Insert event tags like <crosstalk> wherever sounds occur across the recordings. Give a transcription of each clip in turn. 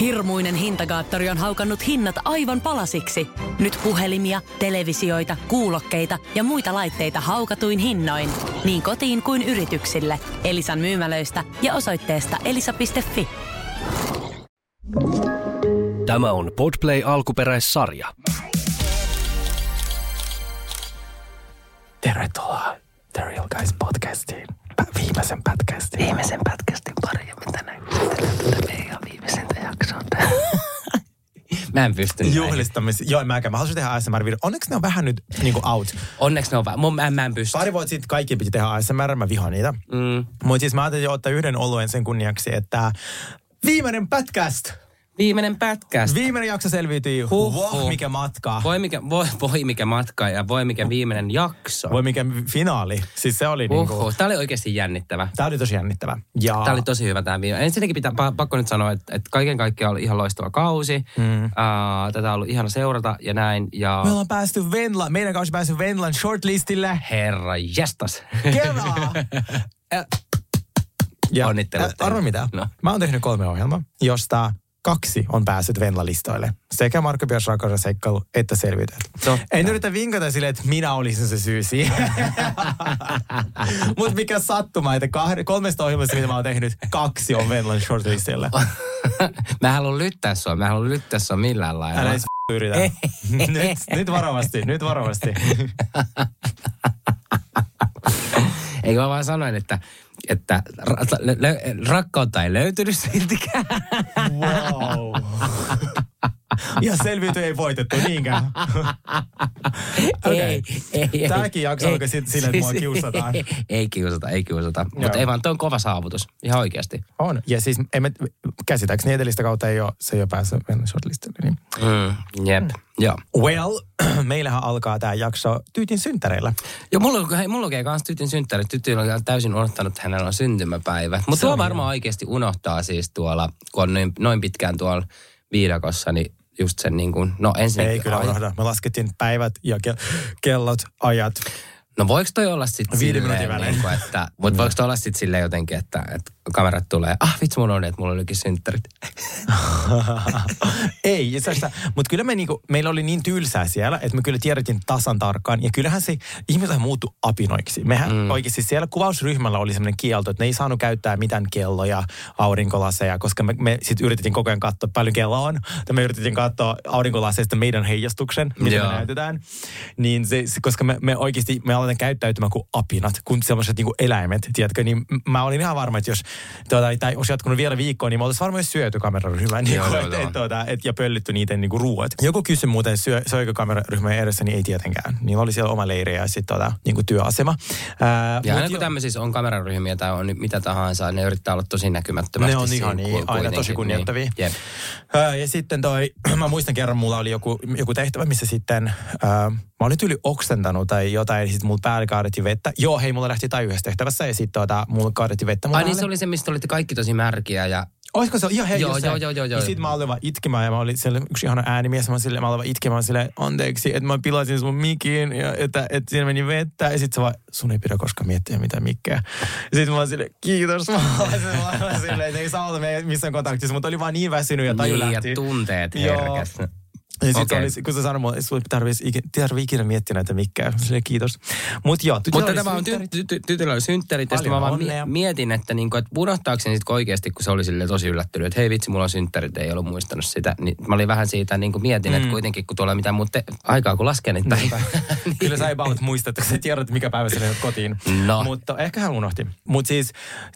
Hirmuinen hintakaattori on haukannut hinnat aivan palasiksi. Nyt puhelimia, televisioita, kuulokkeita ja muita laitteita haukatuin hinnoin. Niin kotiin kuin yrityksille. Elisan myymälöistä ja osoitteesta elisa.fi. Tämä on Podplay alkuperäissarja. Tervetuloa The Real Guys podcastiin. Viimeisen podcastiin. Viimeisen pätkästin pari ja mä tänään kuuntelen tätä meidän viimeisintä jaksoa. Mä en pysty näihin. Juhlistamis. Joo, mäkään. Mä haluaisin tehdä ASMR-video. Onneksi ne on vähän nyt niinku out. Onneksi ne on vähän. Mä, mä en pysty. Pari vuotta sitten kaikki piti tehdä ASMR, mä vihaan niitä. Mm. Mutta siis mä ajattelin jo ottaa yhden oluen sen kunniaksi, että viimeinen podcast. Viimeinen pätkästä. Viimeinen jakso selviytyi. Huh, huh. mikä matka. Voi mikä, voi, voi mikä matka ja voi mikä viimeinen jakso. Voi mikä finaali. Siis se oli niinku... Uhuh. Tää oli oikeasti jännittävä. Tää oli tosi jännittävä. Ja... Tämä oli tosi hyvä tämä viime. Ensinnäkin pitää, pa- pakko nyt sanoa, että, että kaiken kaikkiaan oli ihan loistava kausi. Mm. Uh, tätä on ollut ihana seurata ja näin. Ja Me ollaan päästy Venla, meidän kanssa päästy Venlan shortlistille. herra jestas. Kevaa! <laughs> ja Onnittelut Arvo mitä? No. Mä oon tehnyt kolme ohjelmaa, josta kaksi on päässyt Venla-listoille. Sekä Marko Pias Rakauden seikkailu että selviytyjät. Totta. En yritä vinkata silleen, että minä olisin se syy siihen. <laughs> Mutta mikä sattuma, että kahde, kolmesta ohjelmasta, mitä mä oon tehnyt, kaksi on Venlan shortlistilla. <laughs> mä en halua lyttää sua, mä en halua lyttää sua millään lailla. Älä edes yritä. <laughs> nyt, nyt varovasti, nyt varovasti. Eikö mä vaan sanoin, että, että ra- lö- rakkautta ei löytynyt siltikään. Wow. <laughs> Ja selviyty ei voitettu, niinkään? <laughs> Okei. Ei, ei, ei. Tääkin jakso ei. sit sillä, että mua kiusataan. <laughs> ei kiusata, ei kiusata. Mutta ei vaan, toi on kova saavutus. Ihan oikeasti. On. Ja siis emme, käsittääkseni edellistä kautta ei ole, se ei ole päässyt shortlistille. Niin. Mm, jep, mm. joo. Well, <clears throat> meillähän alkaa tämä jakso Tyytin synttäreillä. Joo, mulla, on- hei, mulla lukee myös tytön synttäri. Tyttö on täysin unohtanut, että hänellä on syntymäpäivä. Mutta Se tuo on varmaan oikeasti unohtaa siis tuolla, kun on noin, noin pitkään tuolla viidakossa, niin just sen niin kuin, no ensinnäkin... Ei kyllä unohda. Me laskettiin päivät ja ke- kellot, ajat. No voiko toi olla sitten silleen, minuutin välein. niin kuin, että, mutta voiko toi olla sitten silleen jotenkin, että, että kamerat tulee, ah vitsi mulla on, että mulla olikin synttärit. <laughs> ei, mutta kyllä me niinku, meillä oli niin tylsää siellä, että me kyllä tiedettiin tasan tarkkaan. Ja kyllähän se ihmiset muuttui apinoiksi. Mehän mm. oikeasti siellä kuvausryhmällä oli sellainen kielto, että ne ei saanut käyttää mitään kelloja, aurinkolaseja, koska me, me sitten yritettiin koko ajan katsoa, paljon kello on. Ja me yritettiin katsoa aurinkolaseista meidän heijastuksen, mitä Joo. me näytetään. Niin se, koska me, me oikeasti, me aletaan käyttäytymään kuin apinat, kuin sellaiset niinku eläimet, tiedätkö? Niin mä olin ihan varma, että jos, tuota, tai olisi jatkunut vielä viikkoa, niin me oltaisiin varmaan syöty kameraryhmään niin Joo, kuin, et, et, tuota, et, ja pöllitty niiden niinku ruuat. Joku kysyi muuten, syö, söikö kameraryhmän edessä, niin ei tietenkään. Niillä oli siellä oma leiri ja sitten tuota, niinku työasema. Ää, Ja aina kun joo. tämmöisissä on kameraryhmiä tai on mitä tahansa, ne yrittää olla tosi näkymättömästi. Ne on ihan niin, aina kuitenkin, tosi kunnioittavia. Niin. Jep. Ää, Ja sitten toi, <clears throat> mä muistan kerran, mulla oli joku, joku tehtävä, missä sitten, ää, mä olin yli oksentanut tai jotain, ja sitten mulla päälle kaadettiin vettä. Joo, hei, mulla lähti tai yhdessä tehtävässä, ja sitten tuota, mulla kaadettiin vettä Ai niin se oli se, mistä olitte kaikki tosi märkiä ja Olisiko se, joo, hei, Joo, joo, joo, joo, joo. Ja sitten mä olin vaan itkemään ja mä olin siellä yksi ihana äänimies. Mä, sille, mä olin vaan itkemään sille anteeksi, että mä pilasin sun mikin ja että, että siinä meni vettä. Ja sitten se vaan, sun ei pidä koskaan miettiä mitään mikkeä. Ja sitten mä olin sille, kiitos. Mä olin sille, mä olin sille, että ei saa olla missään kontaktissa, mutta oli vaan niin väsynyt ja taju niin, lähti. ja tunteet Joo. herkäs. Ja sitten Okei. okay. kun se sanoi mulle, että sun ei tarvitse ikinä, tarvitse ikinä miettiä näitä mikkejä. Sille kiitos. Mut joo, Mutta tämä on ty- ty- ty- tytöllä oli synttärit, sitten mä Paljon vaan mietin, että, niinku, että unohtaako sen sitten oikeasti, kun se oli sille tosi yllättynyt, että hei vitsi, mulla on synttärit, ei ollut muistanut sitä. Niin mä olin vähän siitä, niin kuin mietin, että kuitenkin kun tuolla mitään muuta aikaa kun lasken, että Kyllä <laughs> sä ei about muista, että sä tiedät, mikä päivä sä kotiin. No. Mutta ehkä hän unohti. Mutta siis,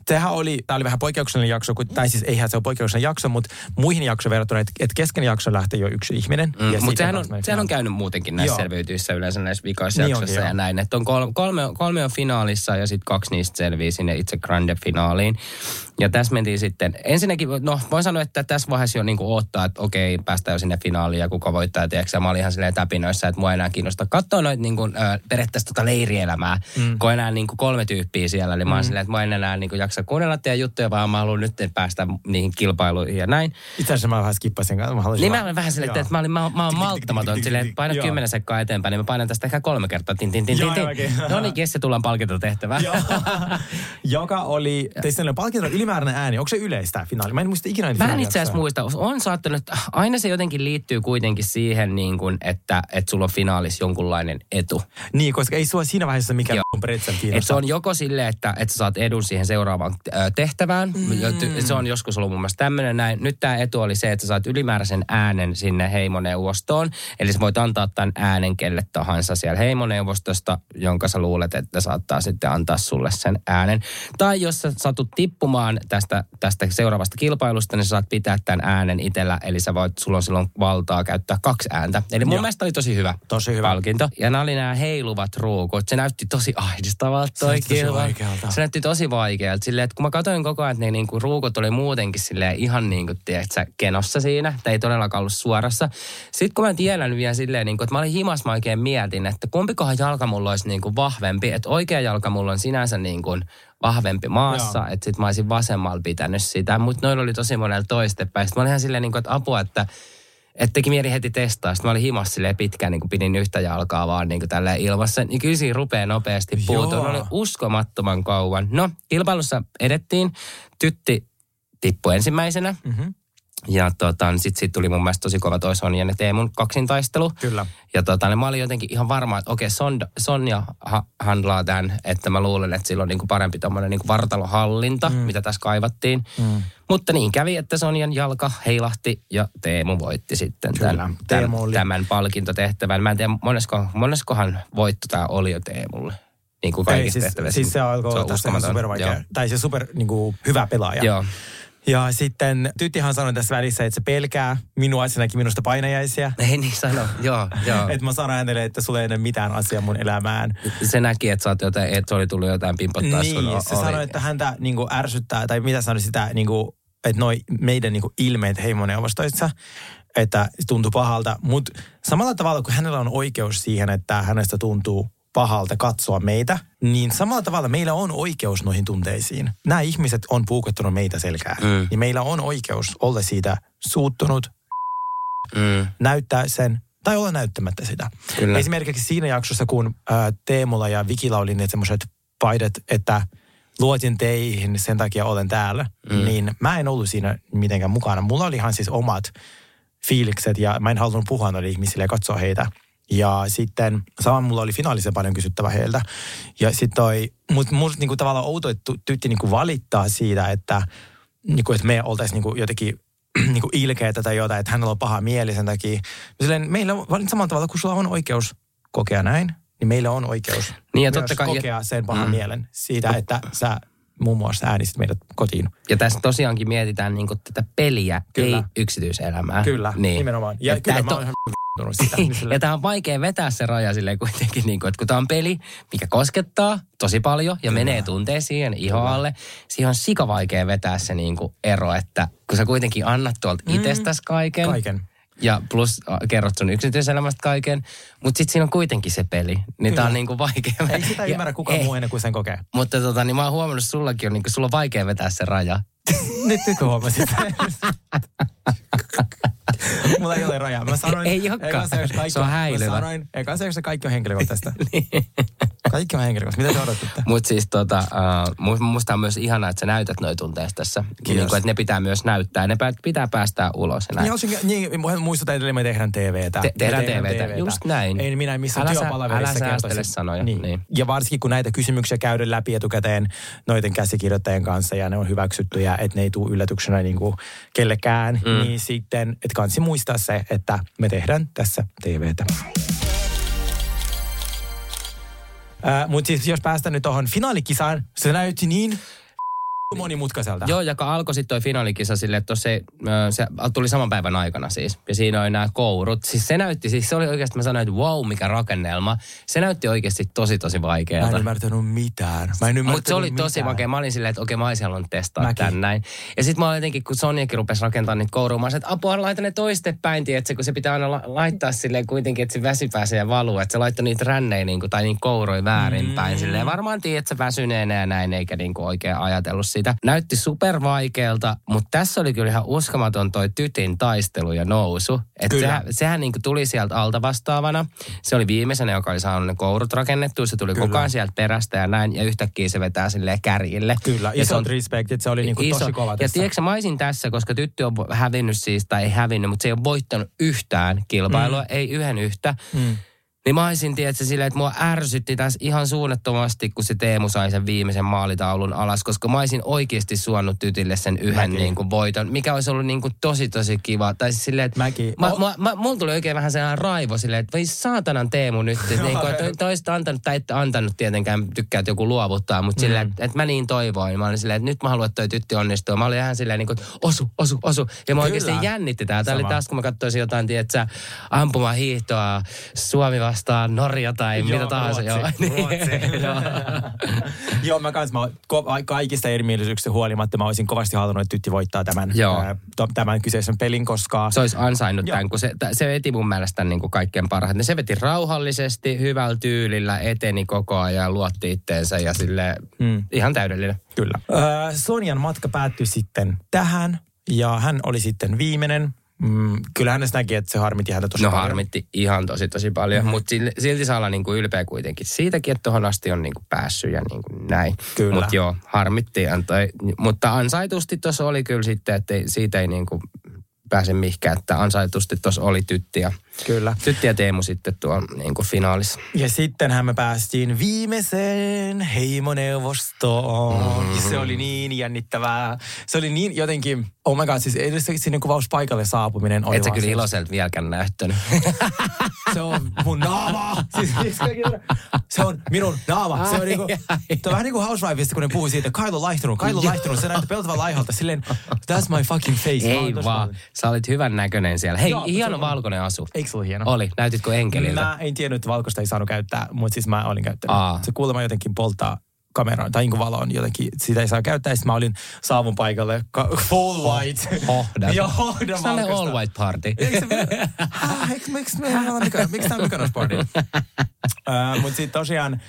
sehän oli, tämä oli vähän poikkeuksellinen jakso, kun, tai siis eihän se ole poikkeuksellinen jakso, mutta muihin jaksoihin verrattuna, että et kesken jakson lähtee jo yksi ihminen. Mm, mutta sehän, on, sehän on käynyt muutenkin näissä Joo. selviytyissä yleensä näissä vikoissa Niin jaksoissa onkin, ja joo. näin. Että on kolme, kolme, kolme on finaalissa ja sitten kaksi niistä selvii sinne itse grande finaaliin. Ja tässä mentiin sitten, ensinnäkin, no voin sanoa, että tässä vaiheessa jo niinku odottaa, että okei, päästään jo sinne finaaliin ja kuka voittaa, tiedätkö, ja mä olin ihan silleen täpinöissä, että mua enää kiinnosta katsoa noita niinku, ö, periaatteessa tota leirielämää, mm. kun enää niinku kolme tyyppiä siellä, eli mä oon silleen, että mä en enää niinku jaksa kuunnella teidän juttuja, vaan mä haluan nyt päästä niihin kilpailuihin ja näin. Itse asiassa mä vähän skippasin kanssa. Mä Niin mä olen vähän silleen, että mä, olin, mä, mä oon malttamaton. Silleen, että paina kymmenen sekkaa eteenpäin, niin mä painan tästä ehkä kolme kertaa. Tin, tin, tin, tin, tin. No niin, Jesse, tullaan palkintotehtävään. Joo. <laughs> Joka oli, teistä oli palkinto, ylimääräinen ääni, onko se yleistä finaali? Mä en muista ikinä Mä en itse asiassa muista. On saattanut, aina se jotenkin liittyy kuitenkin siihen, niin kuin, että, että sulla on finaalissa jonkunlainen etu. Niin, koska ei sua siinä vaiheessa mikään Joo. pretzel Et kiinnosta. se on joko sille, että, että sä saat edun siihen seuraavaan ö, tehtävään. Mm. Se on joskus ollut mun mielestä tämmöinen näin. Nyt tämä etu oli se, että sä saat ylimääräisen äänen sinne heimoneuvostoon. Eli sä voit antaa tämän äänen kelle tahansa siellä heimoneuvostosta, jonka sä luulet, että saattaa sitten antaa sulle sen äänen. Tai jos sä satut tippumaan tästä, tästä seuraavasta kilpailusta, niin sä saat pitää tämän äänen itsellä. Eli sä voit, sulla on silloin valtaa käyttää kaksi ääntä. Eli mun Joo. mielestä oli tosi hyvä Tosi hyvä. palkinto. Ja nämä oli nämä heiluvat ruukut. Se näytti tosi ahdistavalta toi tosi kilpailu. vaikealta. Se näytti tosi vaikealta. Silleen, että kun mä katsoin koko ajan, että ne niinku ruukut oli muutenkin silleen ihan niin kuin, tiedätkö, kenossa siinä. Tai ei todellakaan ollut suorassa. Sitten kun mä tiedän vielä silleen, niin kuin, että mä olin himas, mä oikein mietin, että kumpikohan jalka mulla olisi niin kuin vahvempi. Että oikea jalka mulla on sinänsä niin kuin vahvempi maassa, Joo. että sit mä olisin vasemmalla pitänyt sitä. Mutta noilla oli tosi monella toistepäin. Sitten mä olin ihan silleen, niin kuin, että apua, että että teki mieli heti testaa. Sitten mä olin himas silleen pitkään, niin kuin pidin yhtä jalkaa vaan niin kuin tälleen ilmassa. Niin kyllä siinä rupeaa nopeasti puutumaan. Oli uskomattoman kauan. No, kilpailussa edettiin. Tytti tippui ensimmäisenä. Mm-hmm. Ja tota, sitten sit tuli mun mielestä tosi kova toi Sonjan ja Teemun kaksintaistelu. Kyllä. Ja tota, niin mä olin jotenkin ihan varma, että okei, Sonja, Sonja ha, handlaa tämän, että mä luulen, että sillä on niinku parempi tommonen niinku vartalohallinta, mm. mitä tässä kaivattiin. Mm. Mutta niin kävi, että Sonjan jalka heilahti ja Teemu voitti sitten Kyllä, tämän, Teemu tämän, oli- tämän palkintotehtävän. Mä en tiedä, monesko, moneskohan voitto tämä oli jo Teemulle. Niin kuin Ei, kaikista siis, tehtävistä. siis se alkoi Se on olla tässä super vaikea. Joo. Tai se super niin kuin, hyvä pelaaja. Joo. Ja sitten Tyttihan sanoi tässä välissä, että se pelkää minua, se näki minusta painajaisia. <laughs> Ei niin sano, joo, joo. Että mä sanon hänelle, että sulla ei ole mitään asiaa mun elämään. se näki, että, sä oot jotain, että oli tullut jotain pimpottaa sun Niin, se oli. sanoi, että häntä niin kuin, ärsyttää, tai mitä sanoi sitä, niin kuin, että noi meidän niin kuin, ilmeet heimoneuvostoissa, että se tuntuu pahalta. Mutta samalla tavalla kuin hänellä on oikeus siihen, että hänestä tuntuu pahalta katsoa meitä, niin samalla tavalla meillä on oikeus noihin tunteisiin. Nämä ihmiset on puukottanut meitä selkään. Mm. Ja meillä on oikeus olla siitä suuttunut, Mm, näyttää sen tai olla näyttämättä sitä. Kyllä. Esimerkiksi siinä jaksossa, kun Teemulla ja Vikillä oli ne semmoiset paidat, että luotin teihin, sen takia olen täällä, mm. niin mä en ollut siinä mitenkään mukana. Mulla oli ihan siis omat fiilikset ja mä en halunnut puhua noille ihmisille ja katsoa heitä. Ja sitten saman mulla oli finaalisen paljon kysyttävä heiltä. Ja sitten toi, mut musta niinku tavallaan outo, että ty- tytti niinku valittaa siitä, että, niinku, että me oltaisiin niinku jotenkin <clears throat> niinku ilkeitä tai jotain, että hänellä on paha mieli sen takia. Silleen, meillä on samalla tavalla, kun sulla on oikeus kokea näin, niin meillä on oikeus Niin ja myös totta kai- kokea sen pahan Mm. mielen siitä, että sä muun muassa äänistit meidät kotiin. Ja tässä tosiaankin mietitään niin tätä peliä, Kyllä. ei yksityiselämää. Kyllä, niin. nimenomaan. Ja Että kyllä mä oon ihan sitä. Niin ja tämä on vaikea vetää se raja silleen kuitenkin, niin kuin, että kun tämä on peli, mikä koskettaa tosi paljon ja menee tunteisiin ja ihoalle, siihen on sika vaikea vetää se niin kuin ero, että kun sä kuitenkin annat tuolta itsestäsi kaiken, Kaiken. Ja plus äh, kerrot sun yksityiselämästä kaiken, mutta sitten siinä on kuitenkin se peli, niin tämä on niin kuin vaikea. Ei sitä ymmärrä kukaan ei. muu ennen kuin sen kokee. Mutta tota, niin mä oon huomannut, että sullakin on, niin kuin, sulla on vaikea vetää se raja. <laughs> Nyt nyt kun huomasit. <laughs> Mulla ei ole rajaa. Mä sanoin, Ei olekaan. eka se, on häilyvä. Mä sanoin, eka se, kaikki on henkilökohtaista. <laughs> Kaikki on henkilökohtaista. Mitä te odotatte? Mutta siis tota, uh, musta on myös ihanaa, että sä näytät noi tunteesta tässä. Kiitos. Niin kuin, että ne pitää myös näyttää. Ne pitää päästää ulos ja. Niin, olisin, niin muistutan edelleen, me tehdään TVtä. Te- tehdään Me TVtä, just näin. Ei minä missään Älä sä- työpalaverissa älä säästele kertoisi. sanoja, niin. Ja varsinkin kun näitä kysymyksiä käydään läpi etukäteen noiden käsikirjoittajien kanssa ja ne on hyväksyttyjä, että ne ei tule yllätyksenä niin kuin kellekään, mm. niin sitten, että kansi muistaa se, että me tehdään tässä TVtä. Mutta siis jos päästään nyt tuohon finaalikisaan, se näytti niin monimutkaiselta. Joo, joka alkoi sitten toi finaalikisa sille, että se, se tuli saman päivän aikana siis. Ja siinä oli nämä kourut. Siis se näytti, siis se oli oikeasti, mä sanoin, että wow, mikä rakennelma. Se näytti oikeasti tosi, tosi Mä en vaikealta. ymmärtänyt mitään. Mä en ymmärtänyt Mutta se oli tosi mitään. makea. Mä olin silleen, että okei, mä olisin halunnut testaa Mäkin. tän näin. Ja sitten mä olin jotenkin, kun Sonjakin rupesi rakentamaan niitä kouruja, mä olin, että apua, laita ne toistepäin, tiedätkö, kun se pitää aina la- laittaa silleen kuitenkin, että se väsi pääsee ja valuu. Että se laittoi niitä rännejä niin kuin, tai niitä kouroja väärinpäin. Mm. Silleen varmaan tiedät, että se väsyneenä ja näin, eikä niin kuin oikein ajatellut sitä. Sitä. Näytti supervaikealta, mutta tässä oli kyllä ihan uskomaton toi tytin taistelu ja nousu. Että sehän, sehän niin kuin tuli sieltä alta vastaavana. Se oli viimeisenä, joka oli saanut ne kourut rakennettua. Se tuli Kyllä. koko ajan sieltä perästä ja näin. Ja yhtäkkiä se vetää silleen kärjille. Kyllä, Ja isot respektit, se oli niinku tosi kova Ja tässä. tiedätkö, mä olisin tässä, koska tyttö on hävinnyt siis, tai ei hävinnyt, mutta se ei ole voittanut yhtään kilpailua, mm. ei yhden yhtä. Mm. Niin mä olisin, tiedätkö, silleen, että mua ärsytti tässä ihan suunnattomasti, kun se Teemu sai sen viimeisen maalitaulun alas, koska mä olisin oikeasti suonnut tytille sen yhden Mäkin. niin kuin, voiton, mikä olisi ollut niin kuin, tosi tosi kiva. Tai siis silleen, että Mäkin. Mä, Oh. mä, mä, mulla tuli oikein vähän sellainen raivo silleen, että voi saatanan Teemu nyt, että niin kuin, että toisit antanut, tai ette antanut tietenkään, tykkää, että joku luovuttaa, mutta silleen, että, että mä niin toivoin. Mä olin silleen, että nyt mä haluan, että toi tyttö onnistuu. Mä olin ihan silleen, niin kuin, että osu, osu, osu. Ja mä Kyllä. oikeasti jännitti tää. Tää oli taas, kun mä katsoisin jotain, tiedätkö, ampuma hiihtoa, Suomi vastaan Norja tai mitä tahansa. Ruotsi, Joo. <laughs> Ruotsi. Joo. <laughs> Joo, mä kans, mä, kaikista erimielisyyksistä huolimatta mä olisin kovasti halunnut, että tytti voittaa tämän, Joo. ää, tämän kyseisen pelin, koska... Se olisi ansainnut Joo. tämän, kun se, se veti mun mielestä niin kuin kaikkein parhaiten. Se veti rauhallisesti, hyvällä tyylillä, eteni koko ajan, luotti itteensä ja sille Mm. ihan täydellinen. Kyllä. Öö, Sonjan matka päättyi sitten tähän ja hän oli sitten viimeinen. Mm, kyllä hänestä näki, että se harmitti häntä tosi No paljon. harmitti ihan tosi tosi paljon, mm-hmm. mutta silti saa olla niin kuin ylpeä kuitenkin siitäkin, että tuohon asti on niin kuin päässyt ja niin kuin näin. Kyllä. Mutta joo, harmitti. Antoi, mutta ansaitusti tuossa oli kyllä sitten, että siitä ei niin kuin pääse mihinkään, että ansaitusti tuossa oli Tytti ja, Kyllä. tytti ja Teemu sitten tuon niin kuin finaalissa. Ja sittenhän me päästiin viimeiseen heimoneuvostoon. Mm. Se oli niin jännittävää. Se oli niin jotenkin, oh my god, siis edes sinne kuvauspaikalle saapuminen oli Et sä kyllä se- iloiselta vieläkään näyttänyt. Se on mun naama. Siis, siis se on minun naama. Se on, niinku, se on vähän niin kuin Housewivesista, kun ne puhuu siitä, Kailo on laihtunut, on laihtunut. Se näyttää peltavan laiholta. Silleen, that's my fucking face. Ei vaan, sä olit hyvän näköinen siellä. Hei, Joo, hieno valkoinen asu. Eikö se ollut hieno? Oli, näytitkö enkeliltä? Mä en tiennyt, että valkoista ei saanut käyttää, mutta siis mä olin käyttänyt. Aa. Se kuulemma jotenkin polttaa kameraan tai niin valoon jotenkin, sitä ei saa käyttää. Sitten mä olin saavun paikalle, ka- full white. Hohda. Joo, hohda Se valkoista. all white party. Eikö- miksi me ei miksi tämä on Mykonos party? Mutta sitten tosiaan,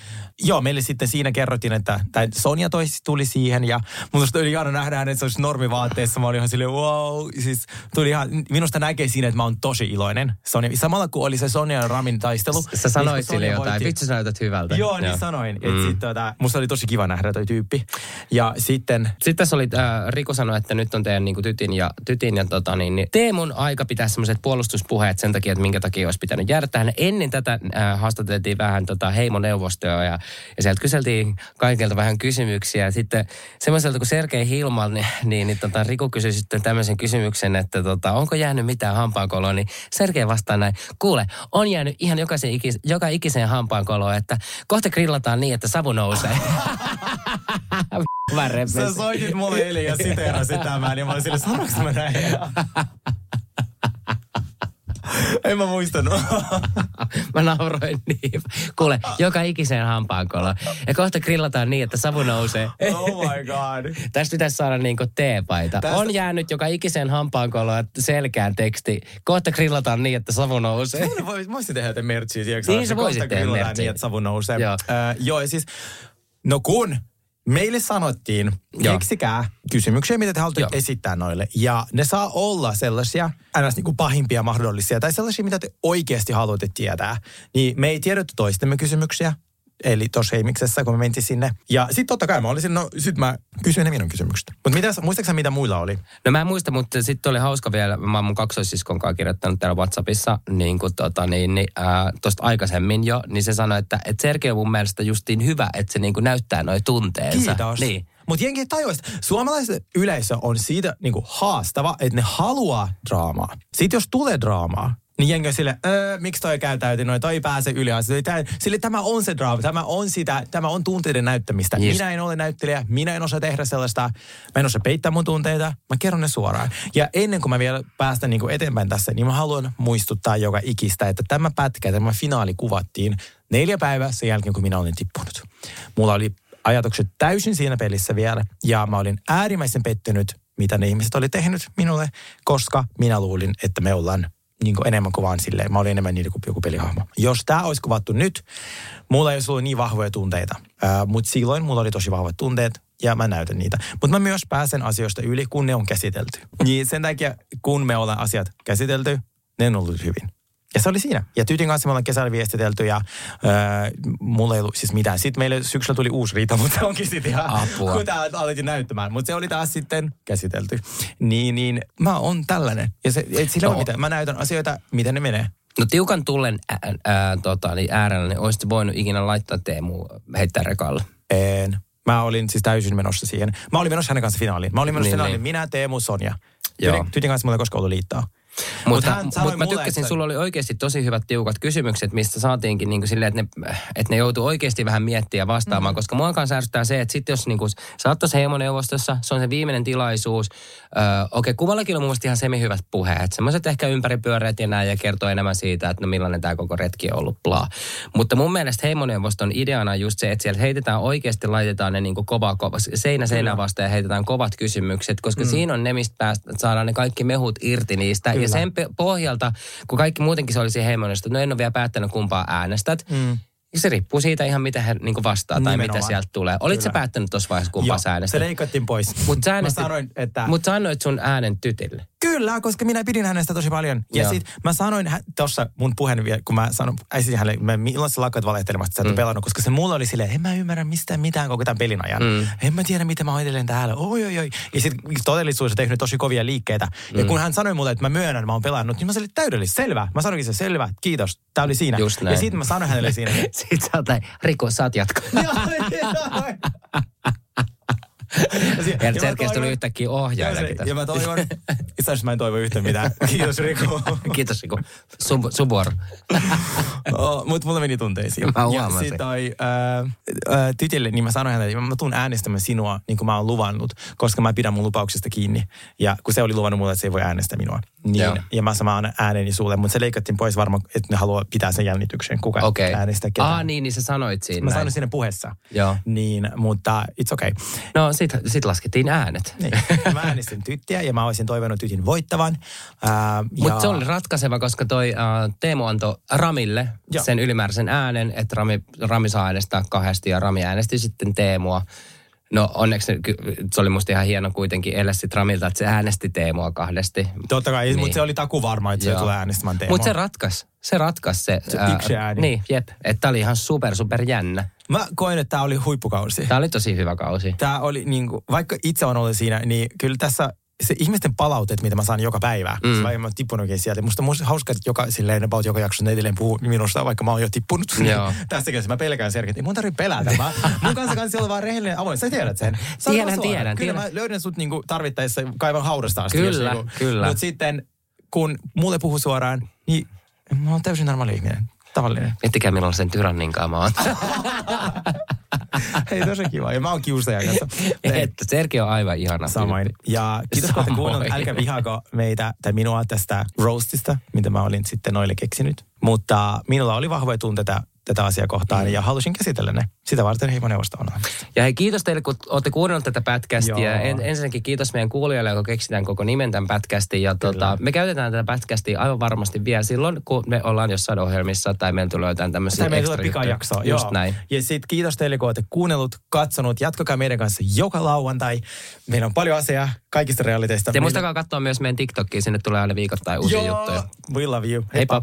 joo, meille sitten siinä kerrottiin, että tai Sonja toisi tuli siihen ja minusta oli ihana nähdä hänet, se olisi normivaatteessa. Mä olin ihan silleen, wow. Siis tuli ihan, minusta näkee siinä, että mä oon tosi iloinen. Sonja, samalla kun oli se Sonja ja Ramin taistelu. Sä niin sanoit kun sille jotain, vitsi sä näytät hyvältä. Joo, niin sanoin. Et Mm. sit, tota, musta oli tosi kiva nähdä toi tyyppi. Ja sitten Sitten tässä oli, äh, Riku sanoi, että nyt on teidän niin kuin tytin ja, tytin ja tota, niin, niin, Teemun aika pitää semmoiset puolustuspuheet sen takia, että minkä takia olisi pitänyt jäädä tähän. Ennen tätä äh, haastateltiin vähän tota, heimoneuvostoa ja, ja sieltä kyseltiin kaikilta vähän kysymyksiä. Sitten semmoiselta kuin Sergei Hilmal, niin, niin, niin tota, Riku kysyi sitten tämmöisen kysymyksen, että tota, onko jäänyt mitään hampaankoloa, niin Sergei vastaa näin, kuule, on jäänyt ihan jokaisen joka ikiseen hampaankoloon, että kohta grillataan niin, että savu nousee. <laughs> Mä repesin. sä soitit mulle eilen ja siteerasit tämän ja mä olin sille, sanoinko mä näin? en mä muistanut. Mä nauroin niin. Kuule, joka ikiseen hampaankoloon. Ja kohta grillataan niin, että savu nousee. oh my god. Tästä pitäisi saada niinku teepaita. Tästä- On jäänyt joka ikiseen hampaankoloon selkään teksti. Kohta grillataan niin, että savu nousee. Mä vois- mä voisin tehdä jotain merchia? Niin, sä voisit tehdä grillataan merchia. Niin, että savu nousee. Joo. Äh, joo, siis, no kun meille sanottiin, Joo. keksikää kysymyksiä, mitä te haluatte Joo. esittää noille. Ja ne saa olla sellaisia, ns. Niin kuin pahimpia mahdollisia, tai sellaisia, mitä te oikeasti haluatte tietää. Niin me ei tiedetty toistemme kysymyksiä, eli tuossa Heimiksessä, kun me mentiin sinne. Ja sitten totta kai mä olisin, no sit mä kysyin ne minun kysymykset. Mutta mitä, muistaaksä mitä muilla oli? No mä en muista, mutta sitten oli hauska vielä, mä oon mun kaksoissiskon kanssa kirjoittanut täällä Whatsappissa, niin kuin tota, niin, niin, ää, tosta aikaisemmin jo, niin se sanoi, että, että Sergei on mun mielestä justiin hyvä, että se niin kuin näyttää noi tunteensa. Kiitos. Niin. Mutta jengi että suomalaisen yleisö on siitä niinku haastava, että ne haluaa draamaa. Sitten jos tulee draamaa, niin jengi on sille, öö, miksi toi käytäytyi noin, toi ei pääse yli. Sille tämä on se draama, tämä on sitä, tämä on tunteiden näyttämistä. Yes. Minä en ole näyttelijä, minä en osaa tehdä sellaista, mä en osaa peittää mun tunteita, mä kerron ne suoraan. Ja ennen kuin mä vielä päästän niinku eteenpäin tässä, niin mä haluan muistuttaa joka ikistä, että tämä pätkä, tämä finaali kuvattiin neljä päivää sen jälkeen, kun minä olin tippunut. Mulla oli ajatukset täysin siinä pelissä vielä. Ja mä olin äärimmäisen pettynyt, mitä ne ihmiset oli tehnyt minulle, koska minä luulin, että me ollaan niin kuin enemmän kuin vaan silleen. Mä olin enemmän niitä kuin joku pelihahmo. Jos tämä olisi kuvattu nyt, mulla ei olisi ollut niin vahvoja tunteita. Äh, Mutta silloin mulla oli tosi vahvat tunteet. ja mä näytän niitä. Mutta mä myös pääsen asioista yli, kun ne on käsitelty. Niin sen takia, kun me ollaan asiat käsitelty, ne on ollut hyvin. Ja se oli siinä. Ja Tytin kanssa me ollaan kesällä viestitelty ja öö, mulla ei ollut siis mitään. Sitten meille syksyllä tuli uusi riita, <laughs> mutta onkin sitten ihan, Apua. kun tää alettiin näyttämään. Mutta se oli taas sitten käsitelty. Niin, niin mä oon tällainen. Ja se, et sillä on No. mitään. Mä näytän asioita, miten ne menee. No tiukan tullen ää, ää, tota, niin äärellä, niin olisit voinut ikinä laittaa Teemu heittää rekalle. En. Mä olin siis täysin menossa siihen. Mä olin menossa hänen kanssa finaaliin. Mä olin menossa Niin, finaaliin. niin. Minä, Teemu, Sonja. Joo. Tytin, kanssa mulla ei koskaan ollut liittoa. Mutta hän mut, sanoi mut mä tykkäsin, että- sulla oli oikeasti tosi hyvät tiukat kysymykset, mistä saatiinkin niin kuin silleen, että ne, että ne joutuu oikeasti vähän miettiä ja vastaamaan, mm. koska mua kanssa ärsyttää se, että sitten jos niin kuin, sä oot tuossa heimoneuvostossa, se on se viimeinen tilaisuus, öö, okei, okay, kuvallakin on mun mielestä ihan semi-hyvät puheet, semmoiset ehkä ympäripyöreät ja näin ja kertoo enemmän siitä, että no millainen tämä koko retki on ollut, bla. Mutta mun mielestä heimoneuvoston ideana just se, että siellä heitetään oikeasti, laitetaan ne niin kuin kova, kova, seinä seinä vasta ja heitetään kovat kysymykset, koska mm. siinä on ne, mistä päästä, saadaan ne kaikki mehut irti niistä. Kyllä. Ja sen pohjalta, kun kaikki muutenkin se oli siinä heimoneuvostossa, että no en ole vielä päättänyt kumpaa äänestät, mm. Ja se riippuu siitä ihan, mitä he niin vastaa tai Nimenomaan. mitä sieltä tulee. Olit sä päättänyt tuossa vaiheessa, kumpaa sä se äänestät? leikattiin pois. Mutta sä, äänestit, sanoin, että... mut sä annoit sun äänen tytille. Kyllä, koska minä pidin hänestä tosi paljon. Ja Joo. sit mä sanoin tuossa mun puheen, vielä, kun mä sanoin, äisin hänelle, mä, milloin sä lakkaat valehtelemasta, että sä et mm. pelannut, koska se mulla oli silleen, en mä ymmärrä mistään mitään koko tämän pelin ajan. Mm. En mä tiedä, mitä mä hoitelen täällä. Oi, oi, oi. Ja sit todellisuudessa tehnyt tosi kovia liikkeitä. Mm. Ja kun hän sanoi mulle, että mä myönnän, mä oon pelannut, niin mä sanoin, täydellistä, selvä. Mä sanoinkin se, selvä, kiitos. Tää oli siinä. Just näin. Ja sitten mä sanoin hänelle siinä, <laughs> Sitten sä oot näin, Riko, saat jatkaa. Ja mä selkeästi tuli yhtäkkiä Ja, ohjaajakin se, tässä. ja mä toivon, itse asiassa mä en toivo yhtään mitään. <laughs> Kiitos Riku. Kiitos Riko. Sun, vuoro. <laughs> oh, Mutta mulla meni tunteisiin. Mä ja huomasin. sit toi äh, äh, tytille, niin mä sanoin hänelle, että mä tuun äänestämään sinua, niin kuin mä oon luvannut, koska mä pidän mun lupauksesta kiinni. Ja kun se oli luvannut mulle, että se ei voi äänestää minua. Joo. Niin, ja mä samaan ääneni sulle, mutta se leikattiin pois varmaan, että ne haluaa pitää sen jännityksen, kuka. Okay. äänestää ketään. Ah niin, niin sä sanoit siinä Mä näin. sanoin siinä puheessa. Joo. Niin, mutta it's okay. No sit, sit laskettiin äänet. Niin. <laughs> Mä äänestin tyttiä ja mä olisin toivonut tytin voittavan. Äh, Mutta ja- se oli ratkaiseva, koska toi uh, Teemu antoi Ramille Joo. sen ylimääräisen äänen, että Rami, Rami saa äänestää kahdesti ja Rami äänesti sitten Teemua. No onneksi se, oli musta ihan hieno kuitenkin elä sit Ramilta, että se äänesti Teemua kahdesti. Totta kai, Niin. mutta se oli taku varma, että Joo. se tulee äänestämään Teemoa. Mutta se ratkas, se ratkas se. Se ää, yksi ääni. Niin, jep. Että oli ihan super, super jännä. Mä koin, että tämä oli huippukausi. Tää oli tosi hyvä kausi. Tämä oli niin kuin, vaikka itse on ollut siinä, niin kyllä tässä se ihmisten palautet, mitä mä saan joka päivä, mm. vaikka mä oon tippunutkin sieltä. Musta on hauska, että joka, silleen, about joka jaksossa ne edelleen puhuu minusta, vaikka mä oon jo tippunut. Joo. <laughs> Tässä käsissä mä pelkään sen, että ei mun tarvitse pelätä. Mä, mun kanssa kanssa olla vaan rehellinen avoin. Sä tiedät sen. Sä Tiedän, tiedän, Kyllä tiedän. mä löydän sut niinku tarvittaessa kaivan haudasta asti. Kyllä, jos niinku- kyllä. Mutta sitten, kun mulle puhuu suoraan, niin mä oon täysin normaali ihminen. Tavallinen. Miettikää milloin sen tyranninkaan mä oon. <laughs> Hei, tosi kiva. Ja mä oon kiusaajan kanssa. <laughs> että Sergei on aivan ihana. Samoin. Ja kiitos kun olette Samoin. kuunnellut. Älkää vihaako meitä tai minua tästä roastista, mitä mä olin sitten noille keksinyt. Mutta minulla oli vahvoja tunteita tätä asiaa kohtaan ja halusin käsitellä ne. Sitä varten heimoneuvosto on. Ja hei, kiitos teille, kun olette kuunnelleet tätä. Joo. En, ensinnäkin kiitos meidän kuulijoille, joka keksitään koko nimen tämän pätkästin. Ja tota, me käytetään tätä pätkästiä aivan varmasti vielä silloin, kun me ollaan jossain ohjelmissa tai meillä tulee jotain tämmöisiä Tai meillä tulee pikajaksoa. Just joo. näin. Ja sitten kiitos teille, kun olette kuunnellut, katsonut. Jatkakaa meidän kanssa joka lauantai. Meillä on paljon asiaa kaikista realiteista. Te muistakaa katsoa myös meidän TikTokia, sinne tulee aina viikoittain uusia Joo, juttuja. we love you. Heippa.